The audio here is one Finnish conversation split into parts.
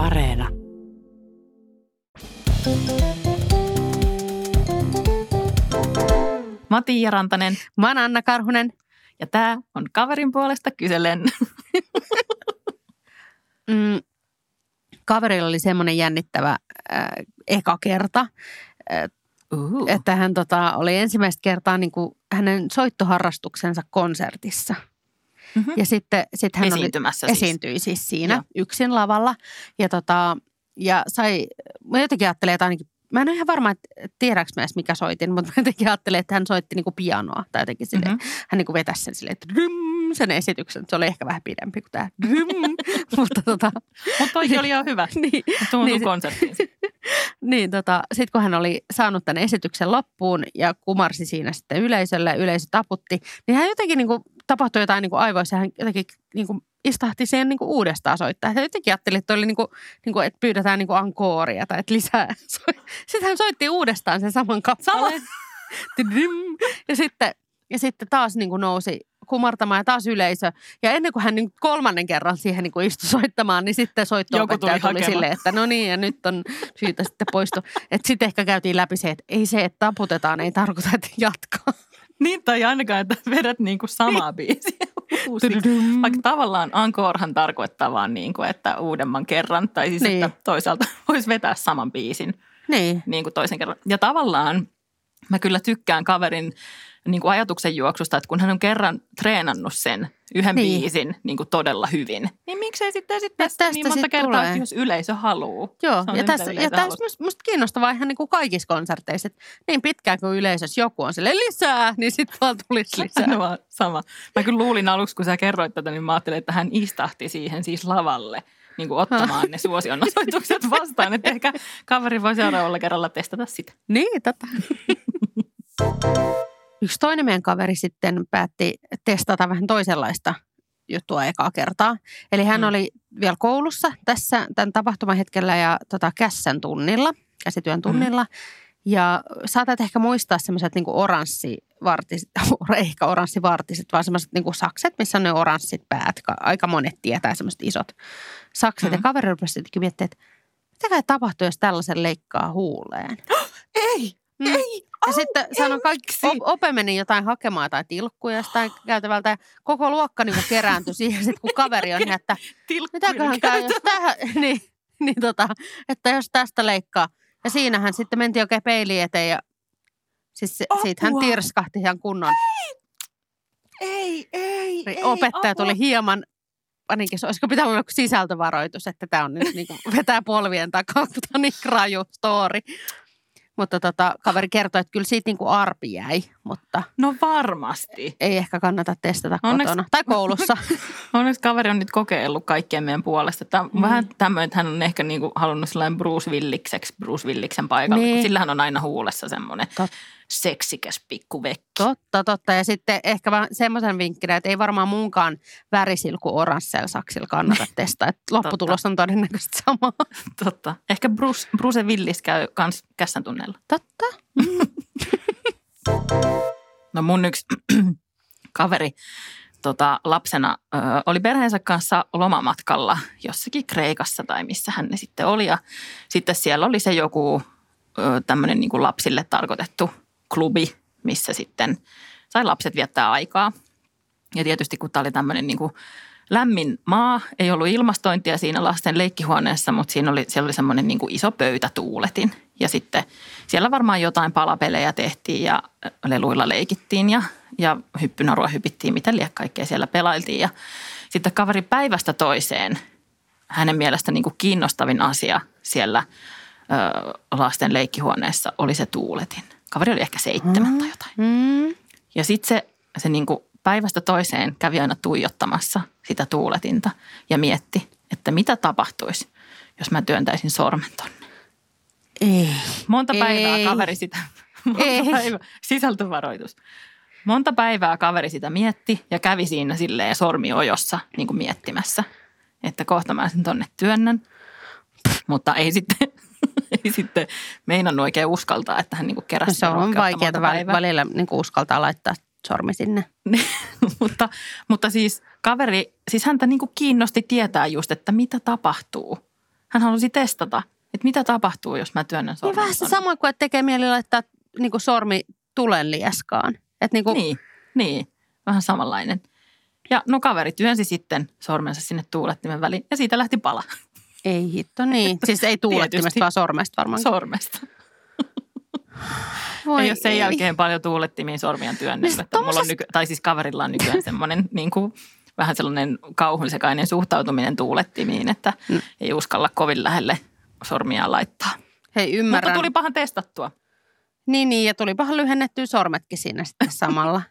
Areena. Mä oon Tiia Rantanen Mä oon Anna Karhunen. ja tää on kaverin puolesta kyselen. Mm, kaverilla oli semmoinen jännittävä äh, eka kerta, Uh. että hän tota, oli ensimmäistä kertaa niin kuin hänen soittoharrastuksensa konsertissa. Mhm. Ja sitten sit hän Esiintymässä oli, siis. esiintyi siis siinä Joo. yksin lavalla. Ja, tota, ja sai, mä jotenkin ajattelin, että ainakin, mä en ole ihan varma, että tiedäks mä edes mikä soitin, mutta mä jotenkin ajattelin, että hän soitti niinku pianoa. Tai jotenkin silleen, Mhm. hän niinku vetäisi sen silleen, että rym, sen esityksen. Se oli ehkä vähän pidempi kuin tämä rym, mutta tota, Mutta toikin oli ihan hyvä. niin, Tuun Niin niin, se- konserttiin. niin tota, sitten kun hän oli saanut tämän esityksen loppuun ja kumarsi siinä sitten yleisölle, yleisö taputti, niin hän jotenkin niin kuin, tapahtui jotain niin kuin aivoissa ja hän jotenkin niin kuin, istahti siihen niin kuin uudestaan soittaa. Hän jotenkin ajatteli, että, oli niin kuin, niin kuin, että pyydetään niin kuin ankooria tai että lisää. Sitten hän soitti uudestaan sen saman kappaleen. Ja sitten, ja sitten taas niin kuin nousi kumartamaan ja taas yleisö. Ja ennen kuin hän niin kolmannen kerran siihen niin kuin istui soittamaan, niin sitten Joku tuli tuli hakemaan. silleen, että no niin, ja nyt on syytä sitten poistua. Että sitten ehkä käytiin läpi se, että ei se, että taputetaan, ei tarkoita, että jatkaa. Niin, tai ainakaan, että vedät niinku samaa biisiä. Tududum. Vaikka tavallaan ankorhan tarkoittaa vaan niin kuin, että uudemman kerran. Tai siis, Niin. että toisaalta voisi vetää saman biisin Niin, niin kuin toisen kerran. Ja tavallaan mä kyllä tykkään kaverin niin kuin ajatuksen juoksusta, että kun hän on kerran treenannut sen yhden Niin. niin. biisin niin kuin todella hyvin, niin miksei sitten esittää Ja sitä tästä niin monta sit kertaa, tulee. jos yleisö haluaa. joo. Ja tässä, ja tässä musta, musta kiinnostavaa ihan niin kuin kaikissa konserteissa, että niin pitkään kuin yleisössä joku on sille lisää, niin sitten vaan tulisi lisää. No sama. Mä kyllä luulin aluksi, kun sä kerroit tätä, niin mä ajattelin, että hän istahti siihen siis lavalle niin kuin ottamaan ne suosionosoitukset vastaan. Että ehkä kaveri voi seuraavalla kerralla testata sitä. Niin, tota. Yksi toinen meidän kaveri sitten päätti testata vähän toisenlaista juttua ekaa kertaa. Eli hän Mm. oli vielä koulussa tässä tämän tapahtuman hetkellä ja tota, kässän tunnilla, käsityön tunnilla. Mm. Ja saatat ehkä muistaa semmoiset niin oranssivartiset, ehkä oranssivartiset, vaan semmoiset niin sakset, missä on ne oranssit päät. Ka- Aika monet tietää semmoiset isot sakset. Mm. Ja Mm. kaveri rupesi sitten miettimään, että mitä kai tapahtuu, jos tällaisen leikkaa huuleen. Ei, Mm. ei, Ja au, sitten sanon kaikki, Ope meni jotain hakemaan tai tilkkuja jostain käytävältä ja koko luokka niin kerääntyi siihen, sit kun kaveri on, niin että mitäköhän käy, jos tähän, niin, niin tota, että jos tästä leikkaa. Ja siinähän sitten mentiin oikein peiliin eteen ja siis siitä hän tirskahti ihan kunnon. Ei, ei, ei. Opettaja apua. tuli hieman, ainakin se olisiko pitänyt olla sisältövaroitus, että tämä on nyt niin kuin vetää polvien takaa, on niin raju story. Mutta tota, kaveri kertoi, että kyllä siitä niin kuin arpi jäi, mutta No varmasti. ei ehkä kannata testata Onneksi- kotona. Tai koulussa. Onneksi kaveri on nyt kokeillut kaikkien meidän puolesta. Tämä on Mm. vähän tämmöinen, että hän on ehkä niinku halunnut sellainen Bruce Willikseksi Bruce Williksen paikalle, Niin. sillähän on aina huulessa semmoinen Tot- seksikäs pikku vekki. Totta, totta. Ja sitten ehkä vaan semmoisen vinkkinä, että ei varmaan munkaan värisilku oranssilla saksilla kannata testaa. Että lopputulos on todennäköisesti sama. Totta. Ehkä Bruce, Bruce Willis käy kans kässän tunneilla. Totta. No mun yksi kaveri tota, lapsena ö, oli perheensä kanssa lomamatkalla jossakin Kreikassa tai missä hän ne sitten oli. Ja sitten siellä oli se joku tämmöinen niin kuin lapsille tarkoitettu klubi, missä sitten sai lapset viettää aikaa. Ja tietysti kun tämä oli tämmöinen niin kuin lämmin maa, ei ollut ilmastointia siinä lasten leikkihuoneessa, mutta siinä oli, siellä oli semmoinen niin kuin iso pöytätuuletin. Ja sitten siellä varmaan jotain palapelejä tehtiin ja leluilla leikittiin ja, ja hyppynarua hypittiin, mitä liian kaikkea siellä pelailtiin. Ja sitten kaveri päivästä toiseen, hänen mielestä niin kuin kiinnostavin asia siellä ö, lasten leikkihuoneessa oli se tuuletin. Kaveri oli ehkä seitsemän tai jotain. Mm. Ja sitten se, se niin kuin päivästä toiseen kävi aina tuijottamassa sitä tuuletinta ja mietti, että mitä tapahtuisi, jos mä työntäisin sormen tonne. Ei. Monta päivää Ei. kaveri sitä, monta Ei. päivää, sisältövaroitus. Monta päivää kaveri sitä mietti ja kävi siinä silleen sormiojossa niin kuin miettimässä, että kohta mä sen tonne työnnän. Mutta ei sitten, ei sitten meinannut oikein uskaltaa, että hän niin kuin keräsi No se on vaikeaa välillä niin kuin uskaltaa laittaa sormi sinne. mutta, mutta siis kaveri, siis häntä niin kuin kiinnosti tietää just, että mitä tapahtuu, Hän halusi testata, että mitä tapahtuu, jos mä työnnän Niin sormen. vähän se sama kuin, että tekee mieli laittaa niin kuin sormi tulen lieskaan. Että niin kuin, Niin, niin, vähän samanlainen. Ja no kaveri työnsi sitten sormensa sinne tuulettimen väliin ja siitä lähti pala ei hitto niin. Siis ei tuulettimesta, vaan sormesta varmaan. sormesta. Voi ei ole sen ei. jälkeen paljon tuulettimiin sormia. Niin että mulla on tommosessa- nyky- tai siis kaverilla on nykyään semmoinen niin kuin, vähän sellainen kauhunsekainen suhtautuminen tuulettimiin, että Mm. ei uskalla kovin lähelle sormia laittaa. Hei, ymmärrän. Mutta tulipahan testattua. Niin, niin, ja tulipahan lyhennettyä sormetkin siinä sitten samalla.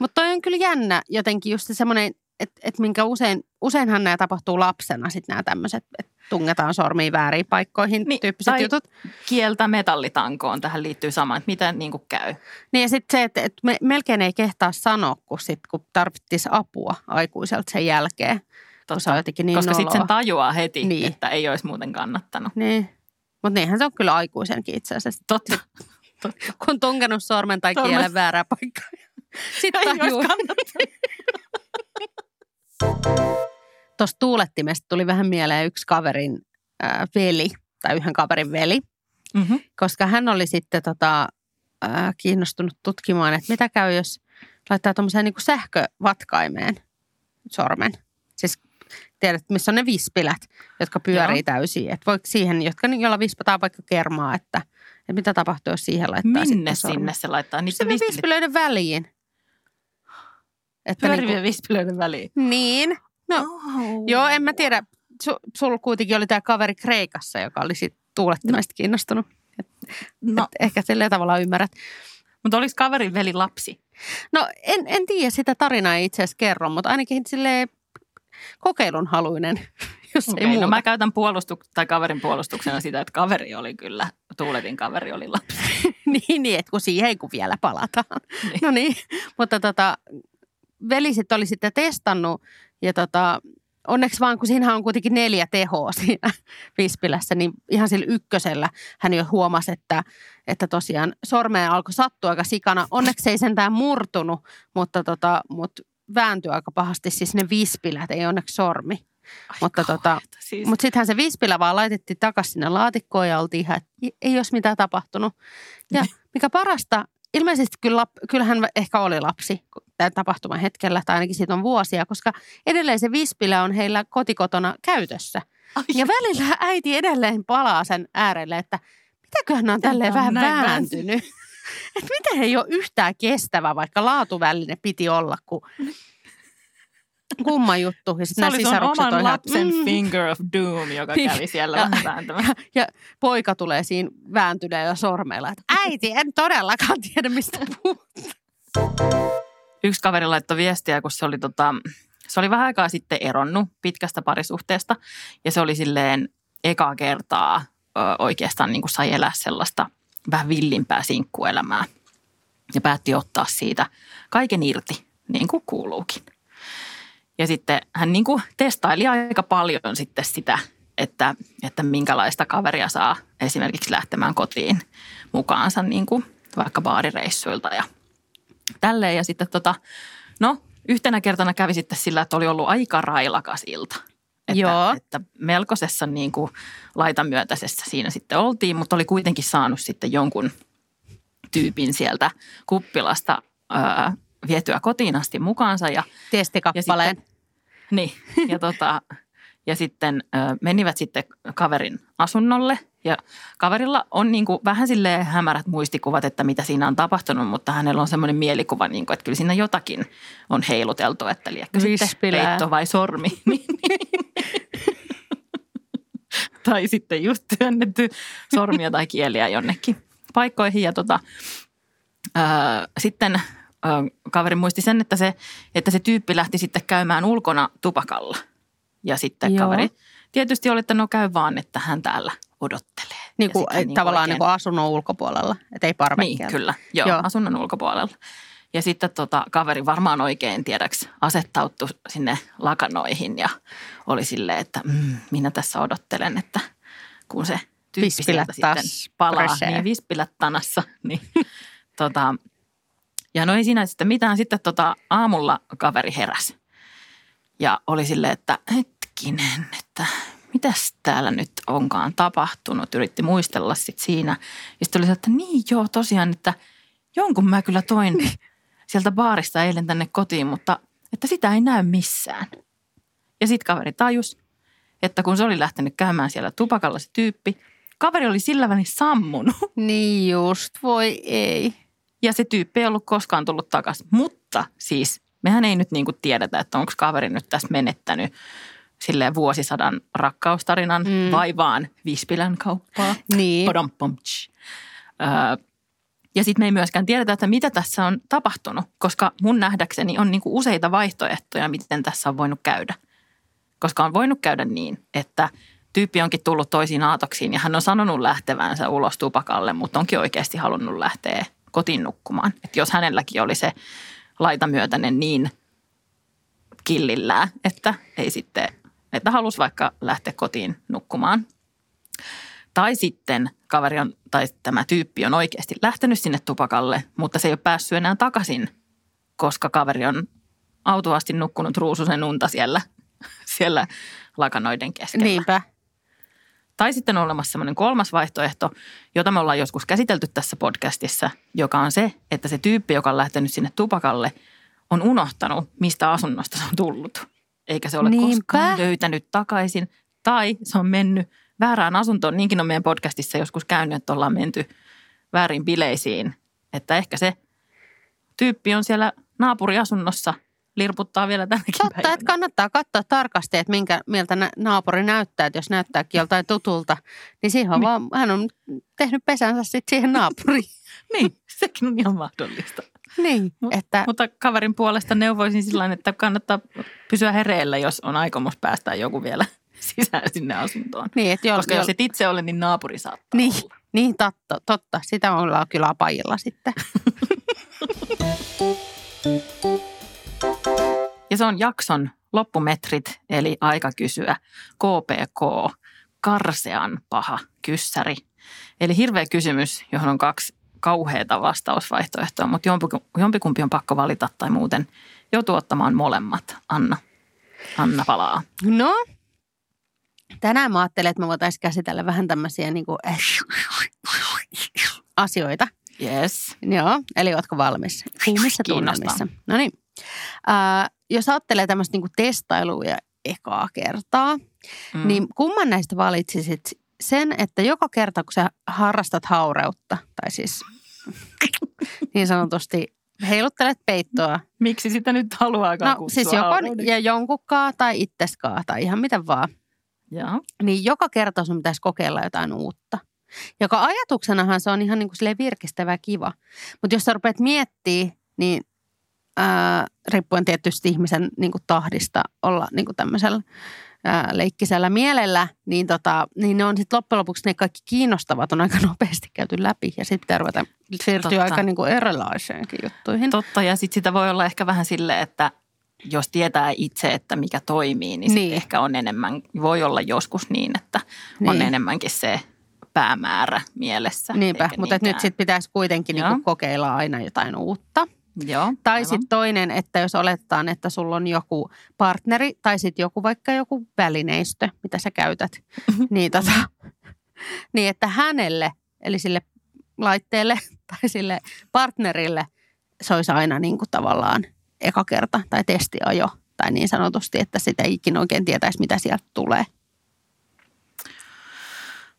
Mutta toi on kyllä jännä jotenkin just se semmoinen, että et minkä usein, useinhan nämä tapahtuu lapsena sitten nämä tämmöiset, että tungetaan sormiin väärin paikkoihin Niin, tyyppiset tai- jutut. Kieltä metallitankoon tähän liittyy sama, että mitä niin kuin käy. Niin ja sitten se, että, että me, melkein ei kehtaa sanoa, kun, sit, kun tarvitsisi apua aikuiselta sen jälkeen, kun se on jotenkin niin Koska sitten sen tajuaa heti, Niin. että ei olisi muuten kannattanut. Niin. Mutta niinhän se on kyllä aikuisenkin itse asiassa, Totta. kun on tunkenut sormen tai Sormen- kielen väärää paikkaa. Sitten Ei olisi tajuu. kannattanut. Tuosta tuulettimesta tuli vähän mieleen yksi kaverin äh, veli, tai yhden kaverin veli, Mm-hmm. koska hän oli sitten tota, äh, kiinnostunut tutkimaan, että mitä käy, jos laittaa tuommoiseen niin sähkövatkaimeen sormen. Siis tiedät, missä on ne vispilät, jotka pyörii Joo. täysin. Että voiko siihen, jotka, jolla vispataan vaikka kermaa, että, että mitä tapahtuu, jos siihen laittaa Minne sitten sormen? sinne se laittaa? Niitä Sinne vispilöiden väliin. Että niin, pyörivien vispilöiden väliin. niin. No, Oh. Joo, en mä tiedä. Su, sulla kuitenkin oli tämä kaveri Kreikassa, joka oli siitä tuulettimesta kiinnostunut. No, Et ehkä sillä tavalla ymmärrät. mutta oliko kaverin veli lapsi? No en, en tiedä, sitä tarinaa ei itse asiassa kerro, mutta ainakin sille kokeilun haluinen, jos Okei, ei muuta. no mä käytän puolustu- tai kaverin puolustuksena sitä, että kaveri oli kyllä, tuuletin kaveri oli lapsi. niin, niin, että kun siihen kun vielä palataan. Niin. No niin, mutta tota, veli sitten oli sitten testannut ja tota, onneksi vaan kun siinä on kuitenkin neljä tehoa siinä vispilässä, niin ihan sillä ykkösellä hän jo huomasi, että, että tosiaan sormeen alkoi sattua aika sikana. Onneksi ei sentään murtunut, mutta, tota, mutta vääntyi aika pahasti siis ne vispilät, ei onneksi sormi. Ai Mutta tota, siis, Mutta sittenhän se vispilä vaan laitettiin takaisin sinne laatikkoon ja oltiin ihan, että ei- ei olisi mitään tapahtunut. Ja mikä parasta, ilmeisesti kyllä, kyllähän ehkä oli lapsi tämän tapahtuman hetkellä, tai ainakin siitä on vuosia, koska edelleen se vispilä on heillä kotikotona käytössä. Ai, Ja välillä äiti edelleen palaa sen äärelle, että mitäköhän ne on Miten tälleen on vähän vääntynyt. Että miten ei ole yhtään kestävä, vaikka laatuväline piti olla, kun kumma juttu. Ja sit se nämä sisarukset oman on ihan, lapsen mm. finger of doom, joka Niin. kävi siellä Ja- vääntämässä. Ja, ja poika tulee siinä vääntyneellä sormeilla, että äiti, en todellakaan tiedä, mistä puhuu. Yksi kaveri laittoi viestiä, kun se oli, tota, se oli vähän aikaa sitten eronnut pitkästä parisuhteesta. Ja se oli silleen ekaa kertaa ö, oikeastaan niin kuin sai elää sellaista vähän villimpää sinkkuelämää. Ja päätti ottaa siitä kaiken irti, niin kuin kuuluukin. Ja sitten hän niin kuin testaili aika paljon sitten sitä, että, että minkälaista kaveria saa esimerkiksi lähtemään kotiin mukaansa niin kuin vaikka baarireissuilta ja tälleen. Ja sitten tota, no yhtenä kertana kävi sitten sillä, että oli ollut aika railakas ilta. Että, Joo. että melkoisessa niin kuin laitamyötäisessä siinä sitten oltiin, mutta oli kuitenkin saanut sitten jonkun tyypin sieltä kuppilasta ää, vietyä kotiin asti mukaansa. Ja, Testikappaleen. niin, ja, tota, ja sitten ö, menivät sitten kaverin asunnolle. Ja kaverilla on niin kuin vähän silleen hämärät muistikuvat, että mitä siinä on tapahtunut, mutta hänellä on semmoinen mielikuva, niin kuin, että kyllä siinä jotakin on heiluteltu, että liekö sitten peitto vai sormi. Tai sitten just työnnetty sormia tai kieliä jonnekin paikkoihin. Ja tota, ää, sitten kaveri muisti sen, että se, että se tyyppi lähti sitten käymään ulkona tupakalla. Ja sitten Joo. kaveri tietysti oli, että no käy vaan, että hän täällä odottelee. Niin kuin, hän tavallaan oikein- niin kuin asunnon ulkopuolella, että ei niin, parvekkeella. kyllä. Joo, Joo. Asunnon ulkopuolella. Ja sitten tota, kaveri varmaan oikein tiedäks asettautui sinne lakanoihin ja oli silleen, että mm, minä tässä odottelen, että kun se tyyppi sieltä sitten palaa, niin vispilät tanassa. Niin, tota, ja no ei siinä sitten mitään. Sitten tota, aamulla kaveri heräsi ja oli silleen, että hetkinen, että mitäs täällä nyt onkaan tapahtunut. Yritti muistella sit siinä. Ja sitten oli se, että niin joo, tosiaan, että jonkun mä kyllä toin sieltä baarista eilen tänne kotiin, mutta että sitä ei näy missään. Ja sitten kaveri tajus, että kun se oli lähtenyt käymään siellä tupakalla se tyyppi, kaveri oli sillä välin sammunut. Niin just, voi ei. Ja se tyyppi ei ollut koskaan tullut takaisin. Mutta siis mehän ei nyt niin kuin tiedetä, että onko kaveri nyt tässä menettänyt silleen vuosisadan rakkaustarinan mm. vai vaan Vispilän kauppaa. Niin. Öö, ja sitten me ei myöskään tiedetä, että mitä tässä on tapahtunut, koska mun nähdäkseni on niinku useita vaihtoehtoja, miten tässä on voinut käydä. Koska on voinut käydä niin, että tyyppi onkin tullut toisiin aatoksiin ja hän on sanonut lähtevänsä ulos tupakalle, mutta onkin oikeasti halunnut lähteä kotiin nukkumaan. Että jos hänelläkin oli se laitamyötäinen niin killillään, että ei sitten, että halusi vaikka lähteä kotiin nukkumaan. Tai sitten kaveri on, tai tämä tyyppi on oikeasti lähtenyt sinne tupakalle, mutta se ei ole päässyt enää takaisin, koska kaveri on autuasti nukkunut ruususen unta siellä, siellä lakanoiden keskellä. Niinpä. Tai sitten on olemassa sellainen kolmas vaihtoehto, jota me ollaan joskus käsitelty tässä podcastissa, joka on se, että se tyyppi, joka on lähtenyt sinne tupakalle, on unohtanut, mistä asunnosta se on tullut. Eikä se ole Niinpä. koskaan löytänyt takaisin. Tai se on mennyt väärään asuntoon. Niinkin on meidän podcastissa joskus käynyt, että ollaan menty väärin bileisiin. Että ehkä se tyyppi on siellä naapuriasunnossa, lirputtaa vielä tänäkin Totta, päivänä. että kannattaa katsoa tarkasti, että minkä, miltä nä- naapuri näyttää. Että jos näyttääkin joltain tutulta, niin siihen on vaan, hän on tehnyt pesänsä sitten siihen naapuriin. Niin, sekin on ihan mahdollista. niin, Mut- että Mutta kaverin puolesta neuvoisin sillä tavalla, että kannattaa pysyä hereillä, jos on aikomus päästää joku vielä sisään sinne asuntoon. niin, että jo, Koska jo, jos et itse ole, niin naapuri saattaa Niin. olla. niin totta, totta, sitä ollaan kyllä apajilla sitten. Ja se on jakson loppumetrit, eli aika kysyä KPK, karsean paha kyssäri. Eli hirveä kysymys, johon on kaksi kauheata vastausvaihtoehtoa, mutta jompiku- jompikumpi on pakko valita tai muuten joutuu ottamaan molemmat. Anna, Anna palaa. No, tänään mä ajattelin, että me voitaisiin käsitellä vähän tämmöisiä niin kuin, asioita. Yes. Joo, eli ootko valmis? Kuumissa tunnelmissa. No niin. Äh, jos ajattelee tämmöistä niin testailuja ekaa kertaa, mm. niin kumman näistä valitsisit sen, että joka kerta kun sä harrastat haureutta, tai siis niin sanotusti heiluttelet peittoa, Miksi sitä nyt haluaakaan no kutsua siis joko ja jonkunkaan tai itseskaan tai ihan mitä vaan, Joo. niin joka kerta sun pitäisi kokeilla jotain uutta. Joka ajatuksenahan se on ihan niin kuin virkistävä ja kiva. Mutta jos sä rupeat miettimään, niin ää, riippuen tietysti ihmisen niin kuin tahdista olla niin kuin tämmöisellä ää, leikkisellä mielellä, niin, tota, niin ne on sitten loppujen lopuksi ne kaikki kiinnostavat on aika nopeasti käyty läpi. Ja sitten ruveta siirtyä Totta. aika niin kuin erilaisiinkin juttuihin. Totta, ja sitten sitä voi olla ehkä vähän sille, että jos tietää itse, että mikä toimii, niin, Niin. ehkä on enemmän, voi olla joskus niin, että niin. on Niin. enemmänkin se päämäärä mielessä. Niinpä, mutta nyt sitten pitäisi kuitenkin niin Joo. kuin kokeilla aina jotain uutta. Joo, Tai sitten toinen, että jos oletetaan, että sulla on joku partneri tai sitten joku vaikka joku välineistö, mitä sä käytät, niin, tota, niin että hänelle, eli sille laitteelle tai sille partnerille, se olisi aina niin kuin tavallaan eka kerta tai testiajo tai niin sanotusti, että sitä ei ikinä oikein tietäisi, mitä sieltä tulee.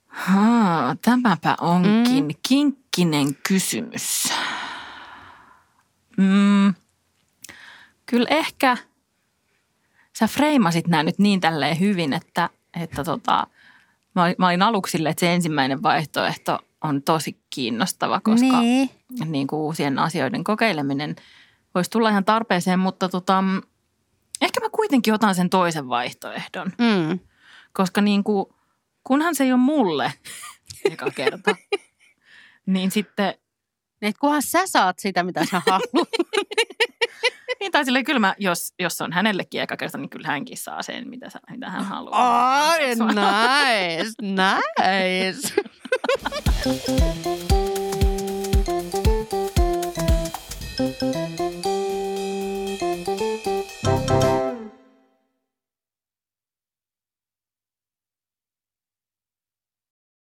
Haa, tämäpä onkin mm. kinkkinen kysymys. Mm, kyllä ehkä sä freimasit nämä nyt niin tälleen hyvin, että, että tota, mä, olin- mä olin aluksi silleen, että se ensimmäinen vaihtoehto on tosi kiinnostava, koska Niin. niin kuin uusien asioiden kokeileminen voisi tulla ihan tarpeeseen, mutta tota, mm, ehkä mä kuitenkin otan sen toisen vaihtoehdon Mm. koska niin kuin, kunhan se ei ole mulle eka kerta, niin sitten, niin, että kunhan sä saat sitä, mitä sä haluat. niin, tai silleen, kyllä mä, jos, jos on hänellekin eka kerta, niin kyllä hänkin saa sen, mitä, sä, mitä hän haluaa. Oh, nice, nice.